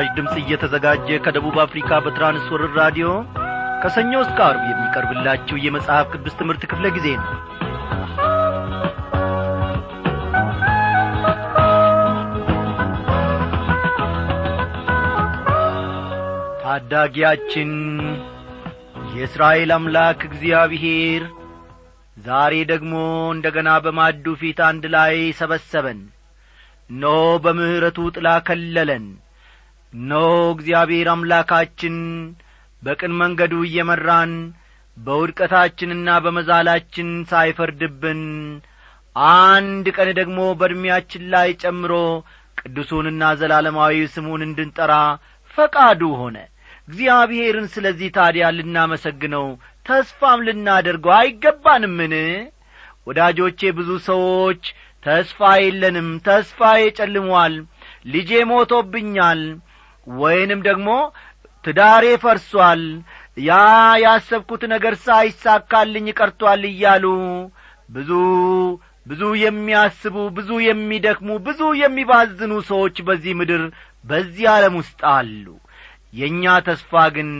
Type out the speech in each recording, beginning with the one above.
ይህ ምስራች ድምፅ እየተዘጋጀ ከደቡብ አፍሪካ በትራንስወርር ራዲዮ ከሰኞ እስከ አርብ የሚቀርብላችሁ የመጽሐፍ ቅዱስ ትምህርት ክፍለ ጊዜ ነው። ታዳጊያችን የእስራኤል አምላክ እግዚአብሔር ዛሬ ደግሞ እንደ ገና በማዱ ፊት አንድ ላይ ሰበሰበን። ኖ በምሕረቱ ጥላ ከለለን ኖ እግዚአብሔር አምላካችን በቅን መንገዱ እየመራን በውድቀታችንና በመዛላችን ሳይፈርድብን አንድ ቀን ደግሞ በዕድሜያችን ላይ ጨምሮ ቅዱሱንና ዘላለማዊ ስሙን እንድንጠራ ፈቃዱ ሆነ። እግዚአብሔርን ስለዚህ ታዲያ ልናመሰግነው ተስፋም ልናደርገው አይገባንምን? ወዳጆቼ ብዙ ሰዎች ተስፋ የለንም ተስፋዬ ጨልሟል ልጄ ሞቶብኛል ወይንም ደግሞ ትዳሬ ፈርሷል ያ ያሰብኩት ነገር ሳይሳካልኝ ቀርቶአል እያሉ ብዙ ብዙ የሚያስቡ ብዙ የሚደክሙ ብዙ የሚባዝኑ ሰዎች በዚህ ምድር በዚህ ዓለም ውስጥ አሉ። የእኛ ተስፋ ግን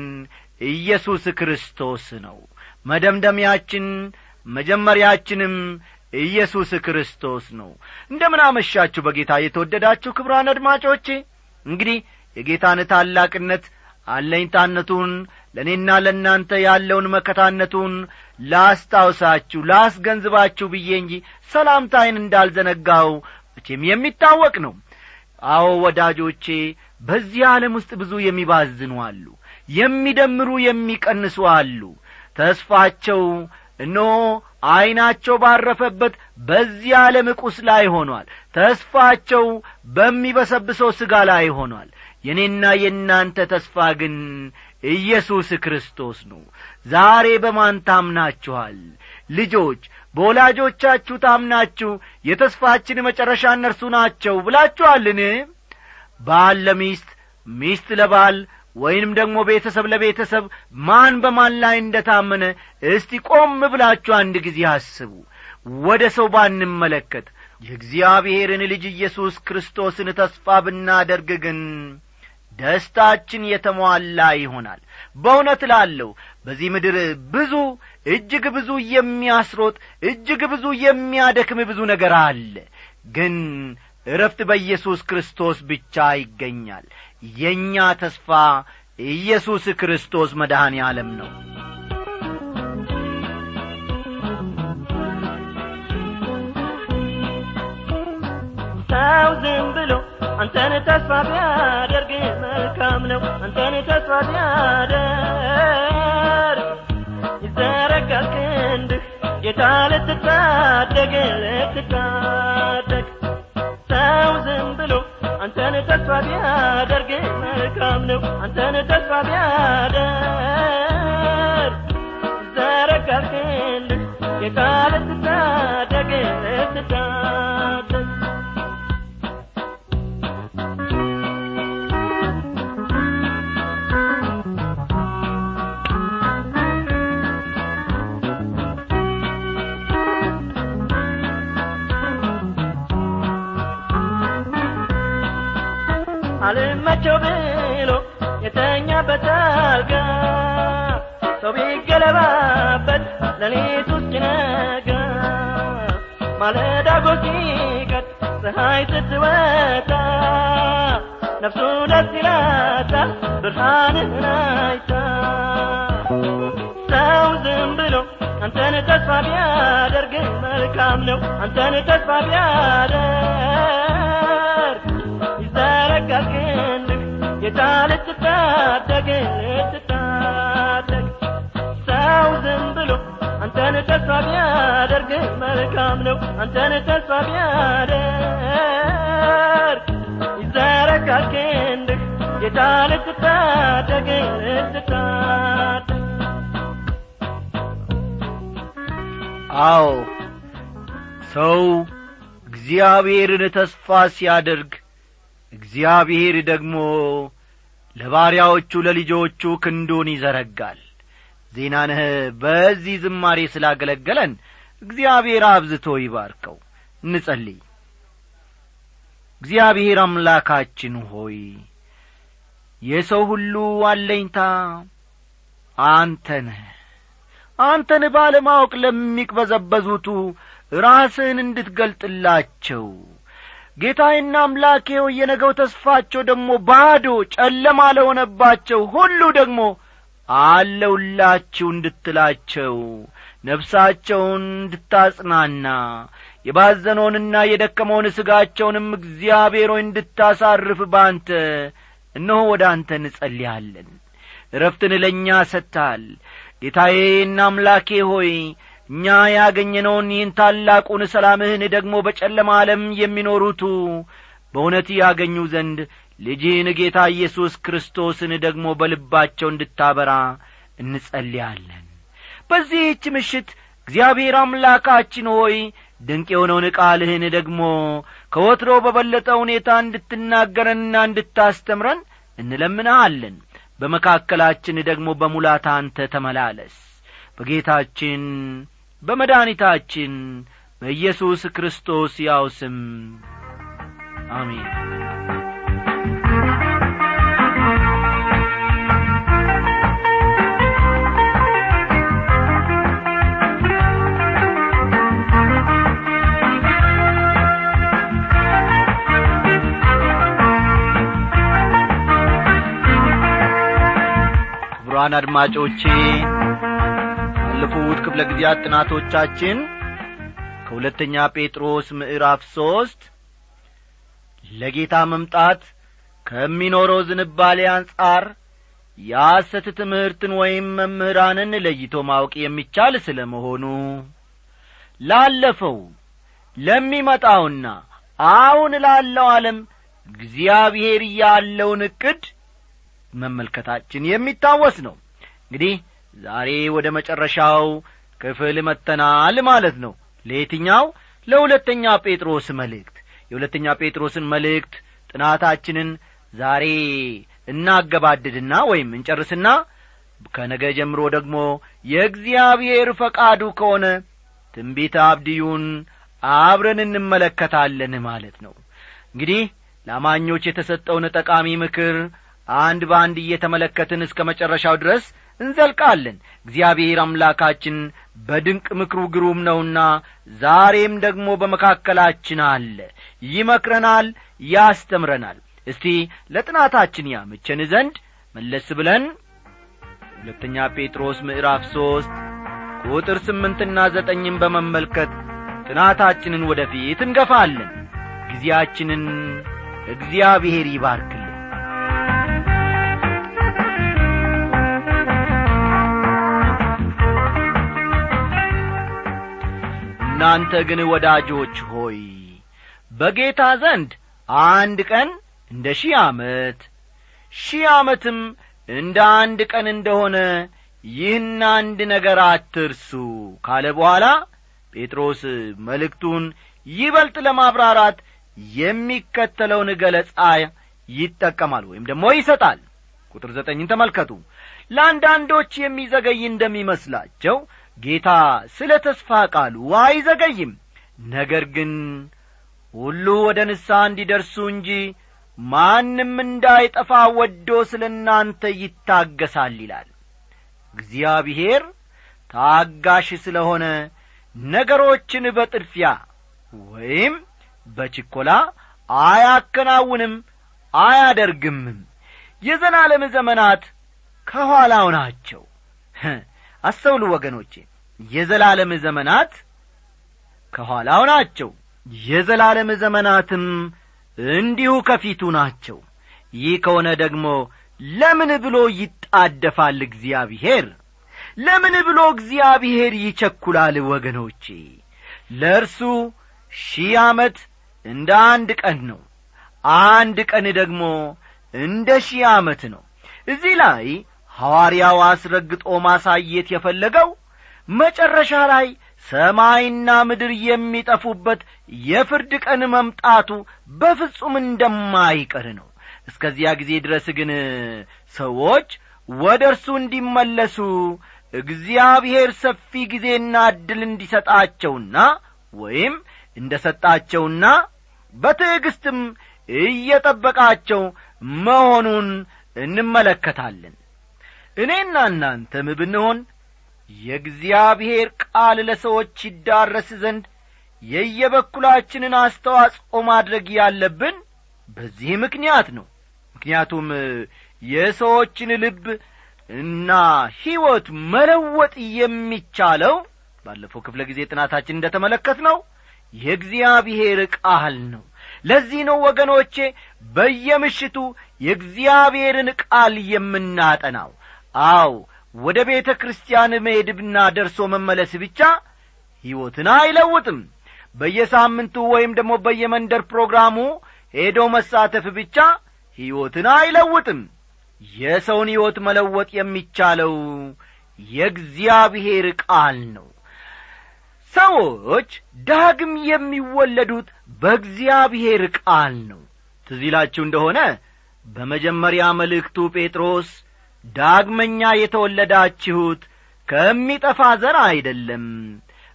ኢየሱስ ክርስቶስ ነው። መደምደሚያችን መጀመሪያችንም ኢየሱስ ክርስቶስ ነው። እንደምን አመሻችሁ በጌታ የተወደዳችሁ ክብራን አድማጮቼ። እንግዲህ የጌታን ታላቅነት አለኝታነቱን ለእኔና ለእናንተ ያለውን መከታነቱን ላስታውሳችሁ ላስገንዝባችሁ ብዬ እንጂ ሰላምታይን እንዳልዘነጋው መቼም የሚታወቅ ነው። አዎ ወዳጆቼ በዚህ ዓለም ውስጥ ብዙ የሚባዝኑ አሉ የሚደምሩ የሚቀንሱ አሉ። ተስፋቸው እኖ ዐይናቸው ባረፈበት በዚህ ዓለም ቁስ ላይ ሆኗል። ተስፋቸው በሚበሰብሰው ሥጋ ላይ ሆኗል የእኔና የእናንተ ተስፋ ግን ኢየሱስ ክርስቶስ ነው። ዛሬ በማን ታምናችኋል? ልጆች በወላጆቻችሁ ታምናችሁ የተስፋችን መጨረሻ እነርሱ ናቸው ብላችኋልን? ባል ለሚስት ሚስት ለባል ወይንም ደግሞ ቤተሰብ ለቤተሰብ ማን በማን ላይ እንደ ታመነ እስቲ ቆም ብላችሁ አንድ ጊዜ አስቡ። ወደ ሰው ባንመለከት። የእግዚአብሔርን ልጅ ኢየሱስ ክርስቶስን ተስፋ ብናደርግ ግን ደስታችን የተሟላ ይሆናል። በእውነት ላለሁ በዚህ ምድር ብዙ እጅግ ብዙ የሚያስሮጥ እጅግ ብዙ የሚያደክም ብዙ ነገር አለ። ግን እረፍት በኢየሱስ ክርስቶስ ብቻ ይገኛል። የእኛ ተስፋ ኢየሱስ ክርስቶስ መድኃኔ ዓለም ነው ሰው ዝም ብሎ አንተን ተስፋ ቢያደርግ መልካም ነው። አንተን ተስፋ ቢያደርግ ይዘረጋል ክንድህ ጌታ ልትታደግ ልትታደግ። ሰው ዝም ብሎ አንተን ተስፋ ቢያደርግ መልካም ነው። አንተን ተስፋ ቢያደርግ ይዘረጋል ክንድህ ጌታ ልትታደግ ልትታደግ ሲቀድ ፀሐይ ስትወጣ ነፍሱ ደስ ይላታል ብርሃንህን አይታ። ሰው ዝም ብሎ አንተን ተስፋ ቢያደርግ መልካም ነው አንተን ተስፋ ቢያደርግ። ይዘረጋል ክንድህ ጌታ ልትታደግ ቢያደርግ መልካም ነው? አንተን ተስፋ ቢያደርግ ይዘረጋል ክንድህ ጌታ ልትታደግ ልትታደግ። አዎ ሰው እግዚአብሔርን ተስፋ ሲያደርግ እግዚአብሔር ደግሞ ለባሪያዎቹ ለልጆቹ ክንዱን ይዘረጋል። ዜናነህ በዚህ ዝማሬ ስላገለገለን እግዚአብሔር አብዝቶ ይባርከው። እንጸልይ እግዚአብሔር አምላካችን ሆይ የሰው ሁሉ አለኝታ አንተ ነህ። አንተን ባለማወቅ ለሚቅበዘበዙቱ ራስህን እንድትገልጥላቸው ጌታዬና አምላኬ የነገው ተስፋቸው ደግሞ ባዶ ጨለማ ለሆነባቸው ሁሉ ደግሞ አለውላችሁ እንድትላቸው ነፍሳቸውን እንድታጽናና የባዘነውንና የደከመውን ሥጋቸውንም እግዚአብሔር ሆይ እንድታሳርፍ ባንተ እነሆ ወደ አንተ እንጸልያለን። እረፍትን ለእኛ ሰጥታል ጌታዬና አምላኬ ሆይ እኛ ያገኘነውን ይህን ታላቁን ሰላምህን ደግሞ በጨለማ ዓለም የሚኖሩቱ በእውነት ያገኙ ዘንድ ልጅህን ጌታ ኢየሱስ ክርስቶስን ደግሞ በልባቸው እንድታበራ እንጸልያለን በዚህች ምሽት እግዚአብሔር አምላካችን ሆይ ድንቅ የሆነውን ቃልህን ደግሞ ከወትሮ በበለጠ ሁኔታ እንድትናገረንና እንድታስተምረን እንለምንሃለን። በመካከላችን ደግሞ በሙላት አንተ ተመላለስ። በጌታችን በመድኃኒታችን በኢየሱስ ክርስቶስ ያው ስም አሜን ክቡራን አድማጮቼ ባለፉት ክፍለ ጊዜያት ጥናቶቻችን ከሁለተኛ ጴጥሮስ ምዕራፍ ሦስት ለጌታ መምጣት ከሚኖረው ዝንባሌ አንጻር የሐሰት ትምህርትን ወይም መምህራንን ለይቶ ማወቅ የሚቻል ስለ መሆኑ ላለፈው ለሚመጣውና አሁን ላለው ዓለም እግዚአብሔር ያለውን ዕቅድ መመልከታችን የሚታወስ ነው። እንግዲህ ዛሬ ወደ መጨረሻው ክፍል መተናል ማለት ነው። ለየትኛው? ለሁለተኛ ጴጥሮስ መልእክት። የሁለተኛ ጴጥሮስን መልእክት ጥናታችንን ዛሬ እናገባድድና ወይም እንጨርስና ከነገ ጀምሮ ደግሞ የእግዚአብሔር ፈቃዱ ከሆነ ትንቢተ አብድዩን አብረን እንመለከታለን ማለት ነው። እንግዲህ ለአማኞች የተሰጠውን ጠቃሚ ምክር አንድ በአንድ እየተመለከትን እስከ መጨረሻው ድረስ እንዘልቃለን። እግዚአብሔር አምላካችን በድንቅ ምክሩ ግሩም ነውና ዛሬም ደግሞ በመካከላችን አለ። ይመክረናል ያስተምረናል። እስቲ ለጥናታችን ያመቸን ዘንድ መለስ ብለን ሁለተኛ ጴጥሮስ ምዕራፍ ሦስት ቁጥር ስምንትና ዘጠኝን በመመልከት ጥናታችንን ወደ ፊት እንገፋለን። ጊዜያችንን እግዚአብሔር ይባርክልን እናንተ ግን ወዳጆች ሆይ በጌታ ዘንድ አንድ ቀን እንደ ሺህ ዓመት ሺህ ዓመትም እንደ አንድ ቀን እንደሆነ ይህን አንድ ነገር አትርሱ ካለ በኋላ ጴጥሮስ መልእክቱን ይበልጥ ለማብራራት የሚከተለውን ገለጻ ይጠቀማል ወይም ደግሞ ይሰጣል። ቁጥር ዘጠኝን ተመልከቱ። ለአንዳንዶች የሚዘገይ እንደሚመስላቸው ጌታ ስለ ተስፋ ቃሉ አይዘገይም። ነገር ግን ሁሉ ወደ ንስሐ እንዲደርሱ እንጂ ማንም እንዳይጠፋ ወዶ ስለ እናንተ ይታገሳል ይላል። እግዚአብሔር ታጋሽ ስለሆነ ነገሮችን በጥድፊያ ወይም በችኰላ አያከናውንም አያደርግምም። የዘላለም ዘመናት ከኋላው ናቸው አስተውሉ ወገኖቼ የዘላለም ዘመናት ከኋላው ናቸው። የዘላለም ዘመናትም እንዲሁ ከፊቱ ናቸው። ይህ ከሆነ ደግሞ ለምን ብሎ ይጣደፋል እግዚአብሔር? ለምን ብሎ እግዚአብሔር ይቸኩላል ወገኖቼ? ለእርሱ ሺህ ዓመት እንደ አንድ ቀን ነው። አንድ ቀን ደግሞ እንደ ሺህ ዓመት ነው። እዚህ ላይ ሐዋርያው አስረግጦ ማሳየት የፈለገው መጨረሻ ላይ ሰማይና ምድር የሚጠፉበት የፍርድ ቀን መምጣቱ በፍጹም እንደማይቀር ነው። እስከዚያ ጊዜ ድረስ ግን ሰዎች ወደ እርሱ እንዲመለሱ እግዚአብሔር ሰፊ ጊዜና ዕድል እንዲሰጣቸውና ወይም እንደ ሰጣቸውና በትዕግስትም እየጠበቃቸው መሆኑን እንመለከታለን እኔና እናንተም ብንሆን የእግዚአብሔር ቃል ለሰዎች ይዳረስ ዘንድ የየበኩላችንን አስተዋጽኦ ማድረግ ያለብን በዚህ ምክንያት ነው። ምክንያቱም የሰዎችን ልብ እና ሕይወት መለወጥ የሚቻለው ባለፈው ክፍለ ጊዜ ጥናታችን እንደ ተመለከት ነው የእግዚአብሔር ቃል ነው። ለዚህ ነው ወገኖቼ በየምሽቱ የእግዚአብሔርን ቃል የምናጠናው አው ወደ ቤተ ክርስቲያን መሄድና ደርሶ መመለስ ብቻ ሕይወትን አይለውጥም። በየሳምንቱ ወይም ደግሞ በየመንደር ፕሮግራሙ ሄዶ መሳተፍ ብቻ ሕይወትን አይለውጥም። የሰውን ሕይወት መለወጥ የሚቻለው የእግዚአብሔር ቃል ነው። ሰዎች ዳግም የሚወለዱት በእግዚአብሔር ቃል ነው። ትዝ እንደሆነ በመጀመሪያ መልእክቱ ጴጥሮስ ዳግመኛ የተወለዳችሁት ከሚጠፋ ዘር አይደለም።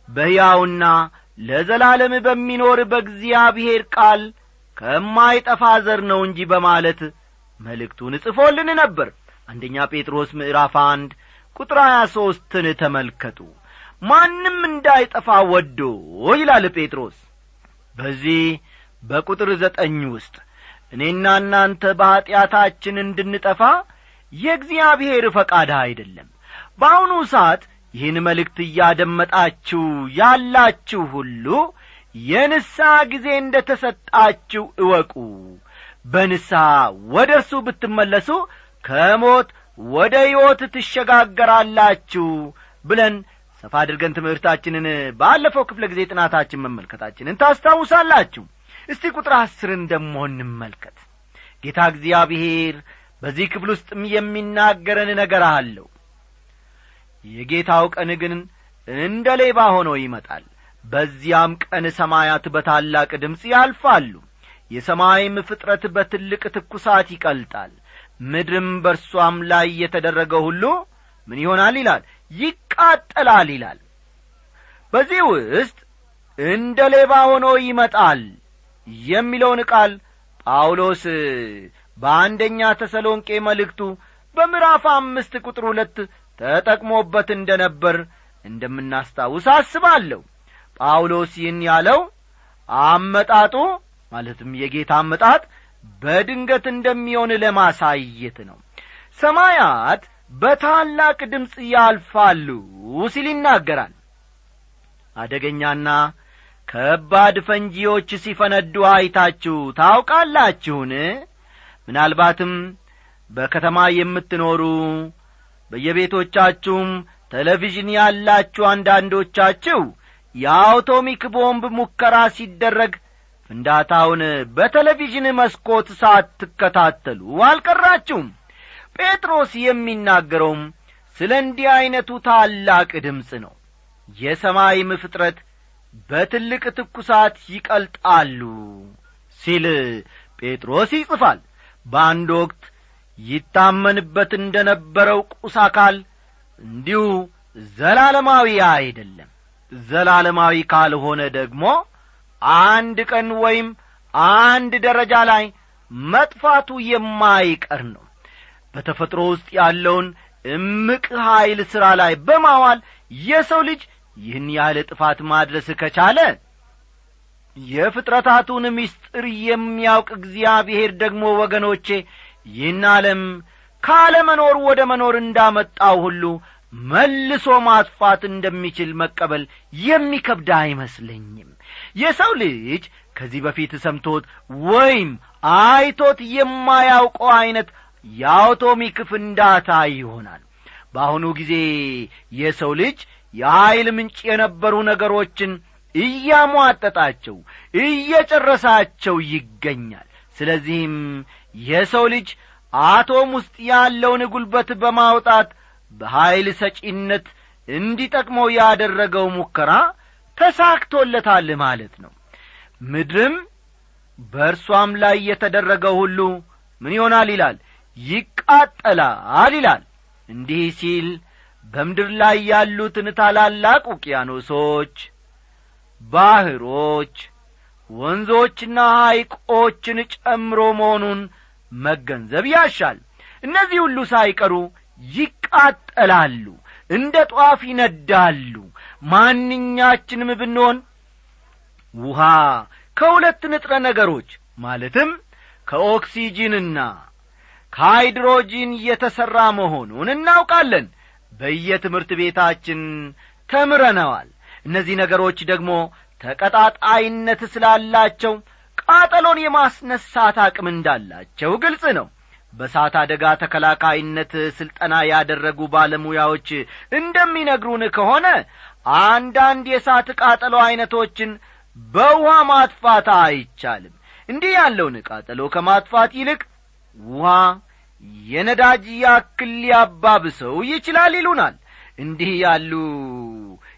በሕያውና ለዘላለም በሚኖር በእግዚአብሔር ቃል ከማይጠፋ ዘር ነው እንጂ በማለት መልእክቱን ጽፎልን ነበር። አንደኛ ጴጥሮስ ምዕራፍ አንድ ቁጥር ሀያ ሦስትን ተመልከቱ። ማንም እንዳይጠፋ ወዶ ይላል ጴጥሮስ። በዚህ በቁጥር ዘጠኝ ውስጥ እኔና እናንተ በኀጢአታችን እንድንጠፋ የእግዚአብሔር ፈቃድ አይደለም። በአሁኑ ሰዓት ይህን መልእክት እያደመጣችሁ ያላችሁ ሁሉ የንስሐ ጊዜ እንደ ተሰጣችሁ እወቁ። በንስሐ ወደ እርሱ ብትመለሱ ከሞት ወደ ሕይወት ትሸጋገራላችሁ ብለን ሰፋ አድርገን ትምህርታችንን ባለፈው ክፍለ ጊዜ ጥናታችን መመልከታችንን ታስታውሳላችሁ። እስቲ ቁጥር አስርን ደሞ እንመልከት። ጌታ እግዚአብሔር በዚህ ክፍል ውስጥም የሚናገረን ነገር አለው። የጌታው ቀን ግን እንደ ሌባ ሆኖ ይመጣል። በዚያም ቀን ሰማያት በታላቅ ድምፅ ያልፋሉ። የሰማይም ፍጥረት በትልቅ ትኩሳት ይቀልጣል። ምድርም በርሷም ላይ የተደረገ ሁሉ ምን ይሆናል ይላል? ይቃጠላል ይላል። በዚህ ውስጥ እንደ ሌባ ሆኖ ይመጣል የሚለውን ቃል ጳውሎስ በአንደኛ ተሰሎንቄ መልእክቱ በምዕራፍ አምስት ቁጥር ሁለት ተጠቅሞበት እንደ ነበር እንደምናስታውስ አስባለሁ። ጳውሎስ ይህን ያለው አመጣጡ ማለትም የጌታ አመጣጥ በድንገት እንደሚሆን ለማሳየት ነው። ሰማያት በታላቅ ድምፅ ያልፋሉ ሲል ይናገራል። አደገኛና ከባድ ፈንጂዎች ሲፈነዱ አይታችሁ ታውቃላችሁን ምናልባትም በከተማ የምትኖሩ በየቤቶቻችሁም ቴሌቪዥን ያላችሁ አንዳንዶቻችሁ የአውቶሚክ ቦምብ ሙከራ ሲደረግ ፍንዳታውን በቴሌቪዥን መስኮት ሳትከታተሉ አልቀራችሁም። ጴጥሮስ የሚናገረውም ስለ እንዲህ ዐይነቱ ታላቅ ድምፅ ነው። የሰማይም ፍጥረት በትልቅ ትኩሳት ይቀልጣሉ ሲል ጴጥሮስ ይጽፋል በአንድ ወቅት ይታመንበት እንደ ነበረው ቁስ አካል እንዲሁ ዘላለማዊ አይደለም። ዘላለማዊ ካልሆነ ደግሞ አንድ ቀን ወይም አንድ ደረጃ ላይ መጥፋቱ የማይቀር ነው። በተፈጥሮ ውስጥ ያለውን እምቅ ኀይል ሥራ ላይ በማዋል የሰው ልጅ ይህን ያህል ጥፋት ማድረስ ከቻለ የፍጥረታቱን ምስጢር የሚያውቅ እግዚአብሔር ደግሞ ወገኖቼ ይህን ዓለም ካለመኖር ወደ መኖር እንዳመጣው ሁሉ መልሶ ማጥፋት እንደሚችል መቀበል የሚከብድ አይመስለኝም። የሰው ልጅ ከዚህ በፊት ሰምቶት ወይም አይቶት የማያውቀው ዐይነት የአውቶሚክ ፍንዳታ ይሆናል። በአሁኑ ጊዜ የሰው ልጅ የኀይል ምንጭ የነበሩ ነገሮችን እያሟጠጣቸው እየጨረሳቸው ይገኛል። ስለዚህም የሰው ልጅ አቶም ውስጥ ያለውን ጉልበት በማውጣት በኀይል ሰጪነት እንዲጠቅመው ያደረገው ሙከራ ተሳክቶለታል ማለት ነው። ምድርም በእርሷም ላይ የተደረገው ሁሉ ምን ይሆናል ይላል? ይቃጠላል ይላል። እንዲህ ሲል በምድር ላይ ያሉትን ታላላቅ ውቅያኖሶች ባሕሮች ወንዞችና ሐይቆችን ጨምሮ መሆኑን መገንዘብ ያሻል። እነዚህ ሁሉ ሳይቀሩ ይቃጠላሉ እንደ ጧፍ ይነዳሉ። ማንኛችንም ብንሆን ውሃ ከሁለት ንጥረ ነገሮች ማለትም ከኦክሲጂንና ከሃይድሮጂን የተሠራ መሆኑን እናውቃለን። በየትምህርት ቤታችን ተምረነዋል እነዚህ ነገሮች ደግሞ ተቀጣጣይነት ስላላቸው ቃጠሎን የማስነሳት አቅም እንዳላቸው ግልጽ ነው። በሳት አደጋ ተከላካይነት ሥልጠና ያደረጉ ባለሙያዎች እንደሚነግሩን ከሆነ አንዳንድ የእሳት ቃጠሎ ዐይነቶችን በውሃ ማጥፋት አይቻልም። እንዲህ ያለውን ቃጠሎ ከማጥፋት ይልቅ ውሃ የነዳጅ ያክል ሊያባብሰው ይችላል ይሉናል። እንዲህ ያሉ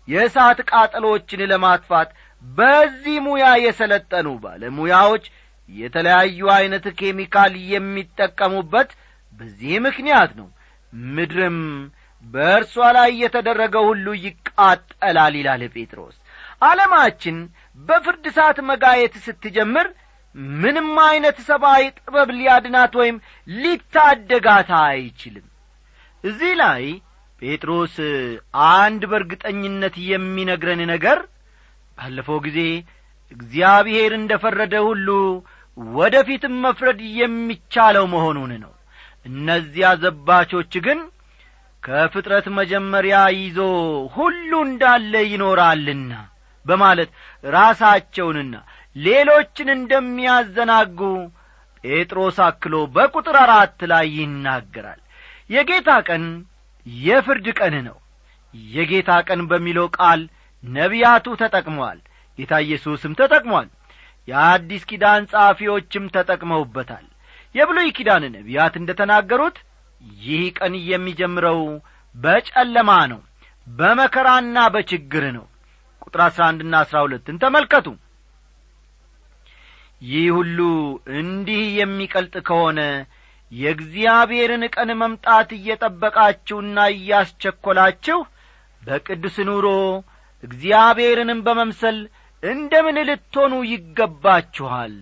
የእሳት ቃጠሎችን ለማጥፋት በዚህ ሙያ የሰለጠኑ ባለሙያዎች የተለያዩ ዐይነት ኬሚካል የሚጠቀሙበት በዚህ ምክንያት ነው። ምድርም በእርሷ ላይ የተደረገው ሁሉ ይቃጠላል ይላል ጴጥሮስ። ዓለማችን በፍርድ ሰዓት መጋየት ስትጀምር ምንም ዐይነት ሰብአዊ ጥበብ ሊያድናት ወይም ሊታደጋት አይችልም። እዚህ ላይ ጴጥሮስ አንድ በርግጠኝነት የሚነግረን ነገር ባለፈው ጊዜ እግዚአብሔር እንደ ፈረደ ሁሉ ወደ ፊትም መፍረድ የሚቻለው መሆኑን ነው። እነዚያ ዘባቾች ግን ከፍጥረት መጀመሪያ ይዞ ሁሉ እንዳለ ይኖራልና በማለት ራሳቸውንና ሌሎችን እንደሚያዘናጉ ጴጥሮስ አክሎ በቁጥር አራት ላይ ይናገራል። የጌታ ቀን የፍርድ ቀን ነው። የጌታ ቀን በሚለው ቃል ነቢያቱ ተጠቅመዋል ጌታ ኢየሱስም ተጠቅሟል የአዲስ ኪዳን ጸሐፊዎችም ተጠቅመውበታል። የብሉይ ኪዳን ነቢያት እንደ ተናገሩት ይህ ቀን የሚጀምረው በጨለማ ነው በመከራና በችግር ነው። ቁጥር አሥራ አንድና አሥራ ሁለትን ተመልከቱ። ይህ ሁሉ እንዲህ የሚቀልጥ ከሆነ የእግዚአብሔርን ቀን መምጣት እየጠበቃችሁና እያስቸኰላችሁ በቅዱስ ኑሮ እግዚአብሔርንም በመምሰል እንደምን ልትሆኑ ይገባችኋል?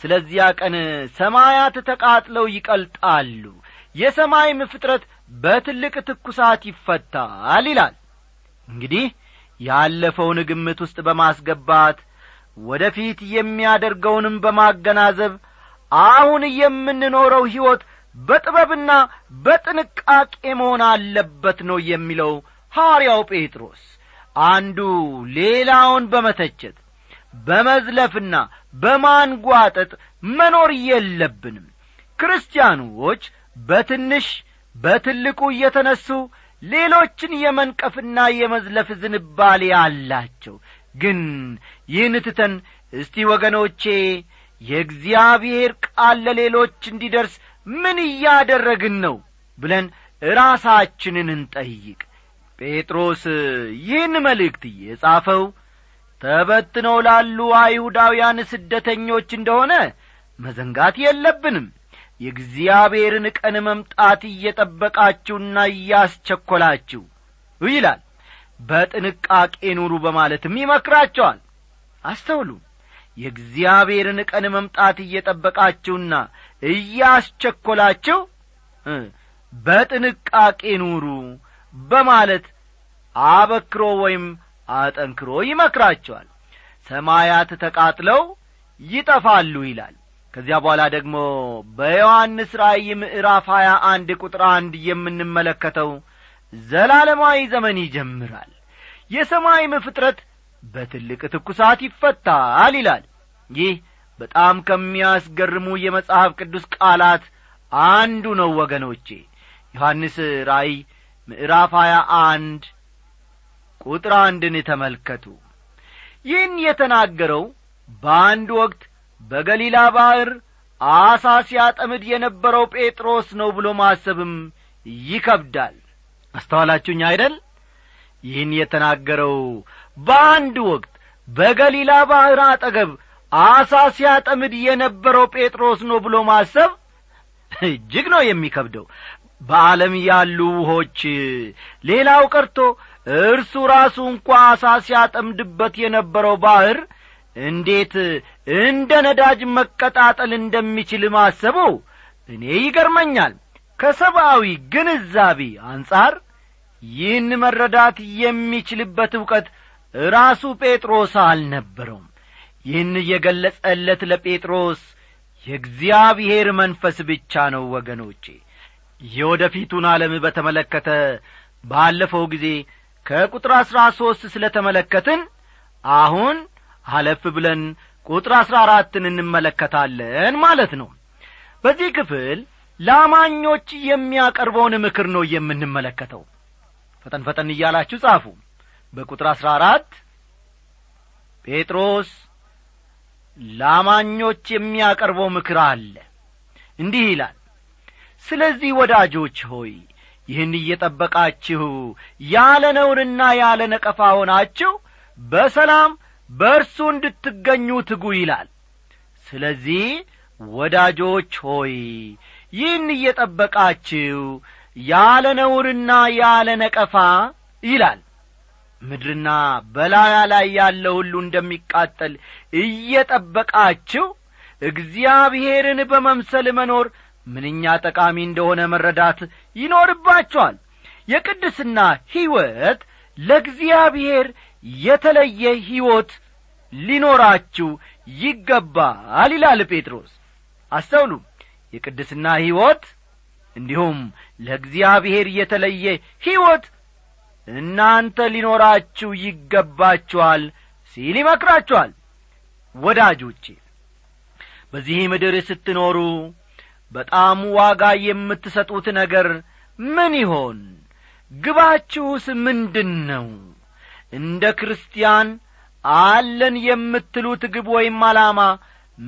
ስለዚያ ቀን ሰማያት ተቃጥለው ይቀልጣሉ የሰማይም ፍጥረት በትልቅ ትኩሳት ይፈታል ይላል። እንግዲህ ያለፈውን ግምት ውስጥ በማስገባት ወደ ፊት የሚያደርገውንም በማገናዘብ አሁን የምንኖረው ሕይወት በጥበብና በጥንቃቄ መሆን አለበት ነው የሚለው ሐዋርያው ጴጥሮስ። አንዱ ሌላውን በመተቸት በመዝለፍና በማንጓጠጥ መኖር የለብንም። ክርስቲያኖች በትንሽ በትልቁ እየተነሱ ሌሎችን የመንቀፍና የመዝለፍ ዝንባሌ አላቸው። ግን ይህን ትተን እስቲ ወገኖቼ የእግዚአብሔር ቃል ለሌሎች እንዲደርስ ምን እያደረግን ነው ብለን ራሳችንን እንጠይቅ። ጴጥሮስ ይህን መልእክት የጻፈው ተበትነው ላሉ አይሁዳውያን ስደተኞች እንደሆነ መዘንጋት የለብንም። የእግዚአብሔርን ቀን መምጣት እየጠበቃችሁና እያስቸኰላችሁ ይላል። በጥንቃቄ ኑሩ በማለትም ይመክራቸዋል። አስተውሉ የእግዚአብሔርን ቀን መምጣት እየጠበቃችሁና እያስቸኰላችሁ በጥንቃቄ ኑሩ በማለት አበክሮ ወይም አጠንክሮ ይመክራቸዋል። ሰማያት ተቃጥለው ይጠፋሉ ይላል። ከዚያ በኋላ ደግሞ በዮሐንስ ራእይ ምዕራፍ ሀያ አንድ ቁጥር አንድ የምንመለከተው ዘላለማዊ ዘመን ይጀምራል። የሰማይም ፍጥረት በትልቅ ትኩሳት ይፈታል ይላል። ይህ በጣም ከሚያስገርሙ የመጽሐፍ ቅዱስ ቃላት አንዱ ነው ወገኖቼ። ዮሐንስ ራእይ ምዕራፍ ሀያ አንድ ቁጥር አንድን ተመልከቱ። ይህን የተናገረው በአንድ ወቅት በገሊላ ባሕር አሳ ሲያጠምድ የነበረው ጴጥሮስ ነው ብሎ ማሰብም ይከብዳል። አስተዋላችሁኝ አይደል? ይህን የተናገረው በአንድ ወቅት በገሊላ ባሕር አጠገብ አሳ ሲያጠምድ የነበረው ጴጥሮስ ነው ብሎ ማሰብ እጅግ ነው የሚከብደው። በዓለም ያሉ ውሆች ሌላው ቀርቶ እርሱ ራሱ እንኳ አሳ ሲያጠምድበት የነበረው ባሕር እንዴት እንደ ነዳጅ መቀጣጠል እንደሚችል ማሰቡ እኔ ይገርመኛል። ከሰብአዊ ግንዛቤ አንጻር ይህን መረዳት የሚችልበት ዕውቀት ራሱ ጴጥሮስ አልነበረውም። ይህን የገለጸለት ለጴጥሮስ የእግዚአብሔር መንፈስ ብቻ ነው ወገኖቼ። የወደፊቱን ዓለም በተመለከተ ባለፈው ጊዜ ከቁጥር አሥራ ሦስት ስለ ተመለከትን አሁን አለፍ ብለን ቁጥር አሥራ አራትን እንመለከታለን ማለት ነው። በዚህ ክፍል ለአማኞች የሚያቀርበውን ምክር ነው የምንመለከተው። ፈጠን ፈጠን እያላችሁ ጻፉ በቁጥር አሥራ አራት ጴጥሮስ ለአማኞች የሚያቀርበው ምክር አለ። እንዲህ ይላል ስለዚህ ወዳጆች ሆይ ይህን እየጠበቃችሁ ያለ ነውርና ያለ ነቀፋ ሆናችሁ በሰላም በእርሱ እንድትገኙ ትጉ ይላል። ስለዚህ ወዳጆች ሆይ ይህን እየጠበቃችሁ ያለ ነውርና ያለ ነቀፋ ይላል ምድርና በላያ ላይ ያለ ሁሉ እንደሚቃጠል እየጠበቃችሁ እግዚአብሔርን በመምሰል መኖር ምንኛ ጠቃሚ እንደሆነ መረዳት ይኖርባችኋል። የቅድስና ሕይወት ለእግዚአብሔር የተለየ ሕይወት ሊኖራችሁ ይገባል ይላል ጴጥሮስ። አስተውሉ። የቅድስና ሕይወት እንዲሁም ለእግዚአብሔር የተለየ ሕይወት እናንተ ሊኖራችሁ ይገባችኋል ሲል ይመክራችኋል። ወዳጆቼ በዚህ ምድር ስትኖሩ በጣም ዋጋ የምትሰጡት ነገር ምን ይሆን? ግባችሁስ ምንድን ነው እንደ ክርስቲያን አለን የምትሉት ግብ ወይም ዓላማ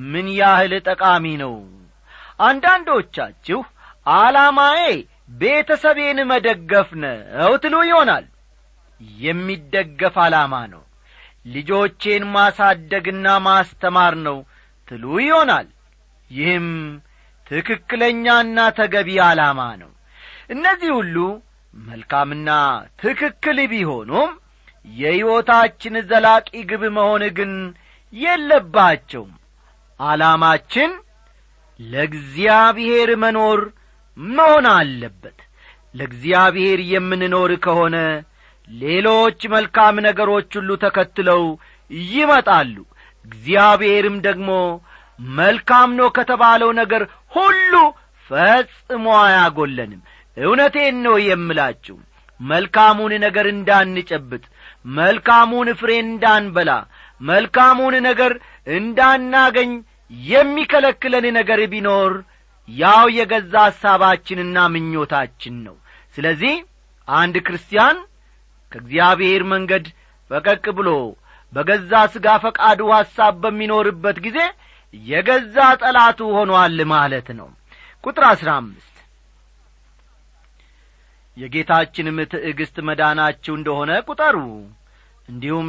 ምን ያህል ጠቃሚ ነው? አንዳንዶቻችሁ ዓላማዬ ቤተሰቤን መደገፍ ነው ትሉ ይሆናል። የሚደገፍ ዓላማ ነው። ልጆቼን ማሳደግና ማስተማር ነው ትሉ ይሆናል። ይህም ትክክለኛና ተገቢ ዓላማ ነው። እነዚህ ሁሉ መልካምና ትክክል ቢሆኑም የሕይወታችን ዘላቂ ግብ መሆን ግን የለባቸውም። ዓላማችን ለእግዚአብሔር መኖር መሆን አለበት። ለእግዚአብሔር የምንኖር ከሆነ ሌሎች መልካም ነገሮች ሁሉ ተከትለው ይመጣሉ። እግዚአብሔርም ደግሞ መልካም ነው ከተባለው ነገር ሁሉ ፈጽሞ አያጐለንም እውነቴን ነው የምላችሁ መልካሙን ነገር እንዳንጨብጥ መልካሙን ፍሬ እንዳንበላ መልካሙን ነገር እንዳናገኝ የሚከለክለን ነገር ቢኖር ያው የገዛ ሐሳባችንና ምኞታችን ነው። ስለዚህ አንድ ክርስቲያን ከእግዚአብሔር መንገድ ፈቀቅ ብሎ በገዛ ሥጋ ፈቃዱ ሐሳብ በሚኖርበት ጊዜ የገዛ ጠላቱ ሆኗል ማለት ነው። ቁጥር አሥራ አምስት የጌታችንም ትዕግስት መዳናችሁ እንደሆነ ቁጠሩ። እንዲሁም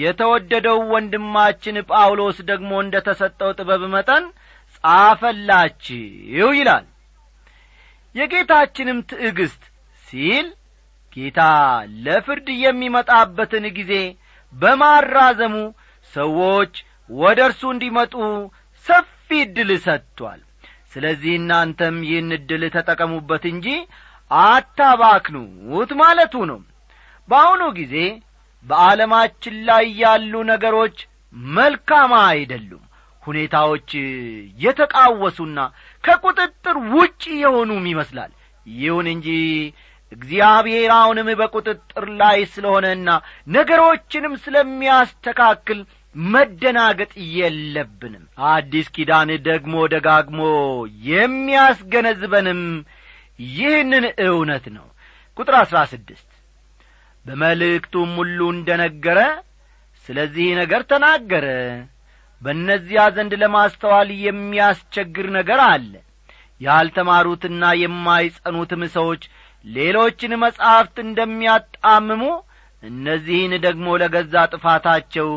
የተወደደው ወንድማችን ጳውሎስ ደግሞ እንደ ተሰጠው ጥበብ መጠን ጻፈላችሁ ይላል። የጌታችንም ትዕግስት ሲል ጌታ ለፍርድ የሚመጣበትን ጊዜ በማራዘሙ ሰዎች ወደ እርሱ እንዲመጡ ሰፊ ዕድል ሰጥቷል። ስለዚህ እናንተም ይህን ዕድል ተጠቀሙበት እንጂ አታባክኑት ማለቱ ነው። በአሁኑ ጊዜ በዓለማችን ላይ ያሉ ነገሮች መልካም አይደሉም ሁኔታዎች የተቃወሱና ከቁጥጥር ውጪ የሆኑም ይመስላል። ይሁን እንጂ እግዚአብሔር አሁንም በቁጥጥር ላይ ስለሆነና ነገሮችንም ስለሚያስተካክል መደናገጥ የለብንም። አዲስ ኪዳን ደግሞ ደጋግሞ የሚያስገነዝበንም ይህንን እውነት ነው። ቁጥር አሥራ ስድስት በመልእክቱም ሁሉ እንደ ነገረ ስለዚህ ነገር ተናገረ በእነዚያ ዘንድ ለማስተዋል የሚያስቸግር ነገር አለ። ያልተማሩትና የማይጸኑትም ሰዎች ሌሎችን መጻሕፍት እንደሚያጣምሙ እነዚህን ደግሞ ለገዛ ጥፋታቸው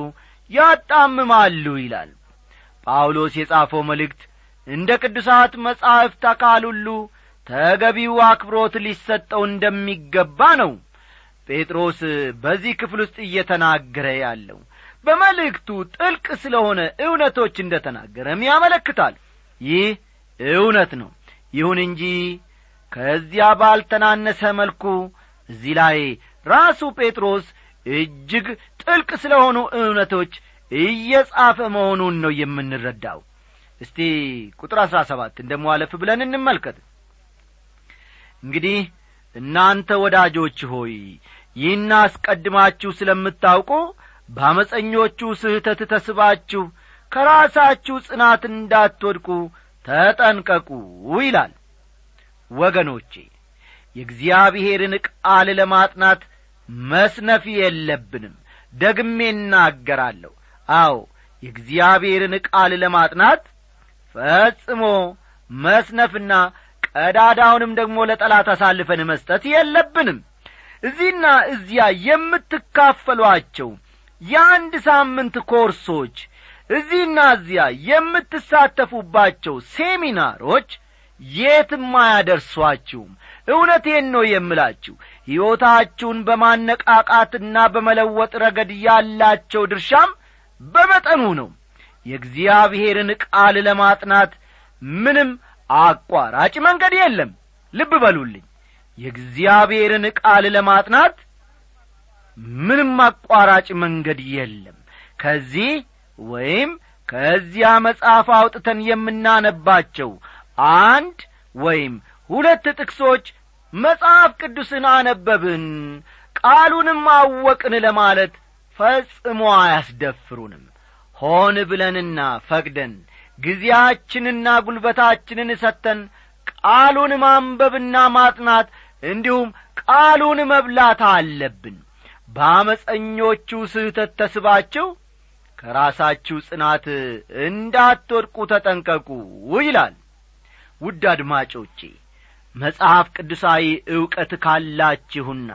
ያጣምማሉ ይላል። ጳውሎስ የጻፈው መልእክት እንደ ቅዱሳት መጻሕፍት አካል ሁሉ ተገቢው አክብሮት ሊሰጠው እንደሚገባ ነው። ጴጥሮስ በዚህ ክፍል ውስጥ እየተናገረ ያለው በመልእክቱ ጥልቅ ስለሆነ እውነቶች እንደ ተናገረም ያመለክታል። ይህ እውነት ነው። ይሁን እንጂ ከዚያ ባልተናነሰ መልኩ እዚህ ላይ ራሱ ጴጥሮስ እጅግ ጥልቅ ስለሆኑ እውነቶች እየጻፈ መሆኑን ነው የምንረዳው። እስቲ ቁጥር አሥራ ሰባትን ደሞ ብለን እንመልከት። እንግዲህ እናንተ ወዳጆች ሆይ ይህን አስቀድማችሁ ስለምታውቁ በአመፀኞቹ ስህተት ተስባችሁ ከራሳችሁ ጽናት እንዳትወድቁ ተጠንቀቁ ይላል። ወገኖቼ የእግዚአብሔርን ቃል ለማጥናት መስነፍ የለብንም። ደግሜ እናገራለሁ። አዎ የእግዚአብሔርን ቃል ለማጥናት ፈጽሞ መስነፍና ቀዳዳውንም ደግሞ ለጠላት አሳልፈን መስጠት የለብንም። እዚህና እዚያ የምትካፈሏቸው የአንድ ሳምንት ኮርሶች እዚህና እዚያ የምትሳተፉባቸው ሴሚናሮች የትም አያደርሷችሁም። እውነቴን ነው የምላችሁ ሕይወታችሁን በማነቃቃትና በመለወጥ ረገድ ያላቸው ድርሻም በመጠኑ ነው። የእግዚአብሔርን ቃል ለማጥናት ምንም አቋራጭ መንገድ የለም። ልብ በሉልኝ የእግዚአብሔርን ቃል ለማጥናት ምንም አቋራጭ መንገድ የለም። ከዚህ ወይም ከዚያ መጽሐፍ አውጥተን የምናነባቸው አንድ ወይም ሁለት ጥቅሶች መጽሐፍ ቅዱስን አነበብን ቃሉንም አወቅን ለማለት ፈጽሞ አያስደፍሩንም። ሆን ብለንና ፈቅደን ጊዜያችንና ጒልበታችንን ሰጥተን ቃሉን ማንበብና ማጥናት እንዲሁም ቃሉን መብላት አለብን በአመፀኞቹ ስህተት ተስባችሁ ከራሳችሁ ጽናት እንዳትወድቁ ተጠንቀቁ ይላል። ውድ አድማጮቼ መጽሐፍ ቅዱሳዊ ዕውቀት ካላችሁና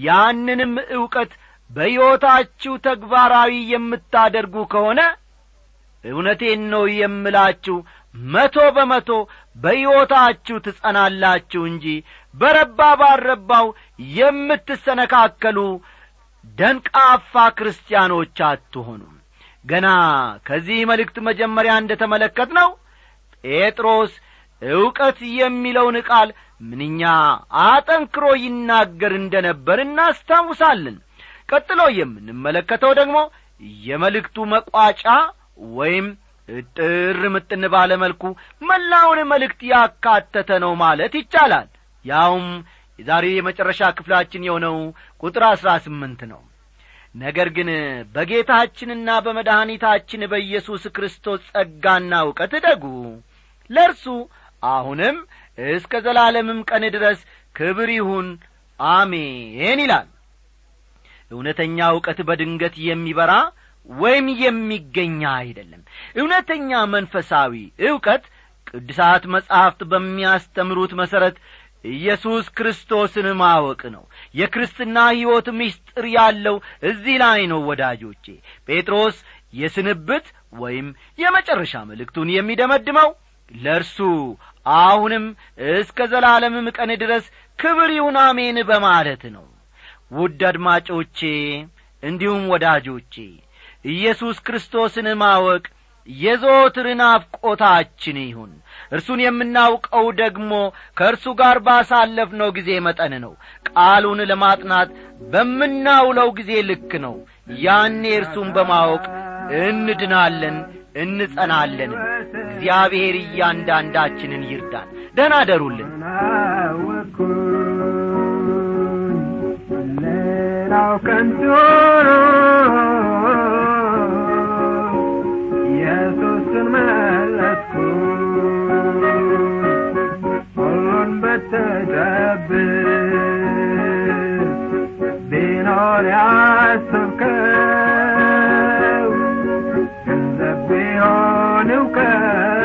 ያንንም ዕውቀት በሕይወታችሁ ተግባራዊ የምታደርጉ ከሆነ እውነቴን ነው የምላችሁ መቶ በመቶ በሕይወታችሁ ትጸናላችሁ እንጂ በረባ ባረባው የምትሰነካከሉ ደንቃፋ ክርስቲያኖች አትሆኑም ገና ከዚህ መልእክት መጀመሪያ እንደ ተመለከት ነው ጴጥሮስ ዕውቀት የሚለውን ቃል ምንኛ አጠንክሮ ይናገር እንደ ነበር እናስታውሳለን። ቀጥሎ የምንመለከተው ደግሞ የመልእክቱ መቋጫ ወይም እጥር ምጥን ባለ መልኩ መላውን መልእክት ያካተተ ነው ማለት ይቻላል። ያውም የዛሬ የመጨረሻ ክፍላችን የሆነው ቁጥር አሥራ ስምንት ነው። ነገር ግን በጌታችንና በመድኃኒታችን በኢየሱስ ክርስቶስ ጸጋና እውቀት እደጉ። ለእርሱ አሁንም እስከ ዘላለምም ቀን ድረስ ክብር ይሁን አሜን ይላል። እውነተኛ እውቀት በድንገት የሚበራ ወይም የሚገኛ አይደለም። እውነተኛ መንፈሳዊ ዕውቀት ቅዱሳት መጻሕፍት በሚያስተምሩት መሠረት ኢየሱስ ክርስቶስን ማወቅ ነው። የክርስትና ሕይወት ምስጢር ያለው እዚህ ላይ ነው ወዳጆቼ። ጴጥሮስ የስንብት ወይም የመጨረሻ መልእክቱን የሚደመድመው ለእርሱ አሁንም እስከ ዘላለምም ቀን ድረስ ክብር ይሁን አሜን በማለት ነው። ውድ አድማጮቼ እንዲሁም ወዳጆቼ ኢየሱስ ክርስቶስን ማወቅ የዘወትር ናፍቆታችን ይሁን እርሱን የምናውቀው ደግሞ ከእርሱ ጋር ባሳለፍነው ጊዜ መጠን ነው። ቃሉን ለማጥናት በምናውለው ጊዜ ልክ ነው። ያኔ እርሱን በማወቅ እንድናለን እንጸናለን። እግዚአብሔር እያንዳንዳችንን ይርዳን ደህና አደሩልን ሌላው ከንቱ በተጨብጥ ቢኖር ያሰብከው ገንዘብ ቢሆን እውቀት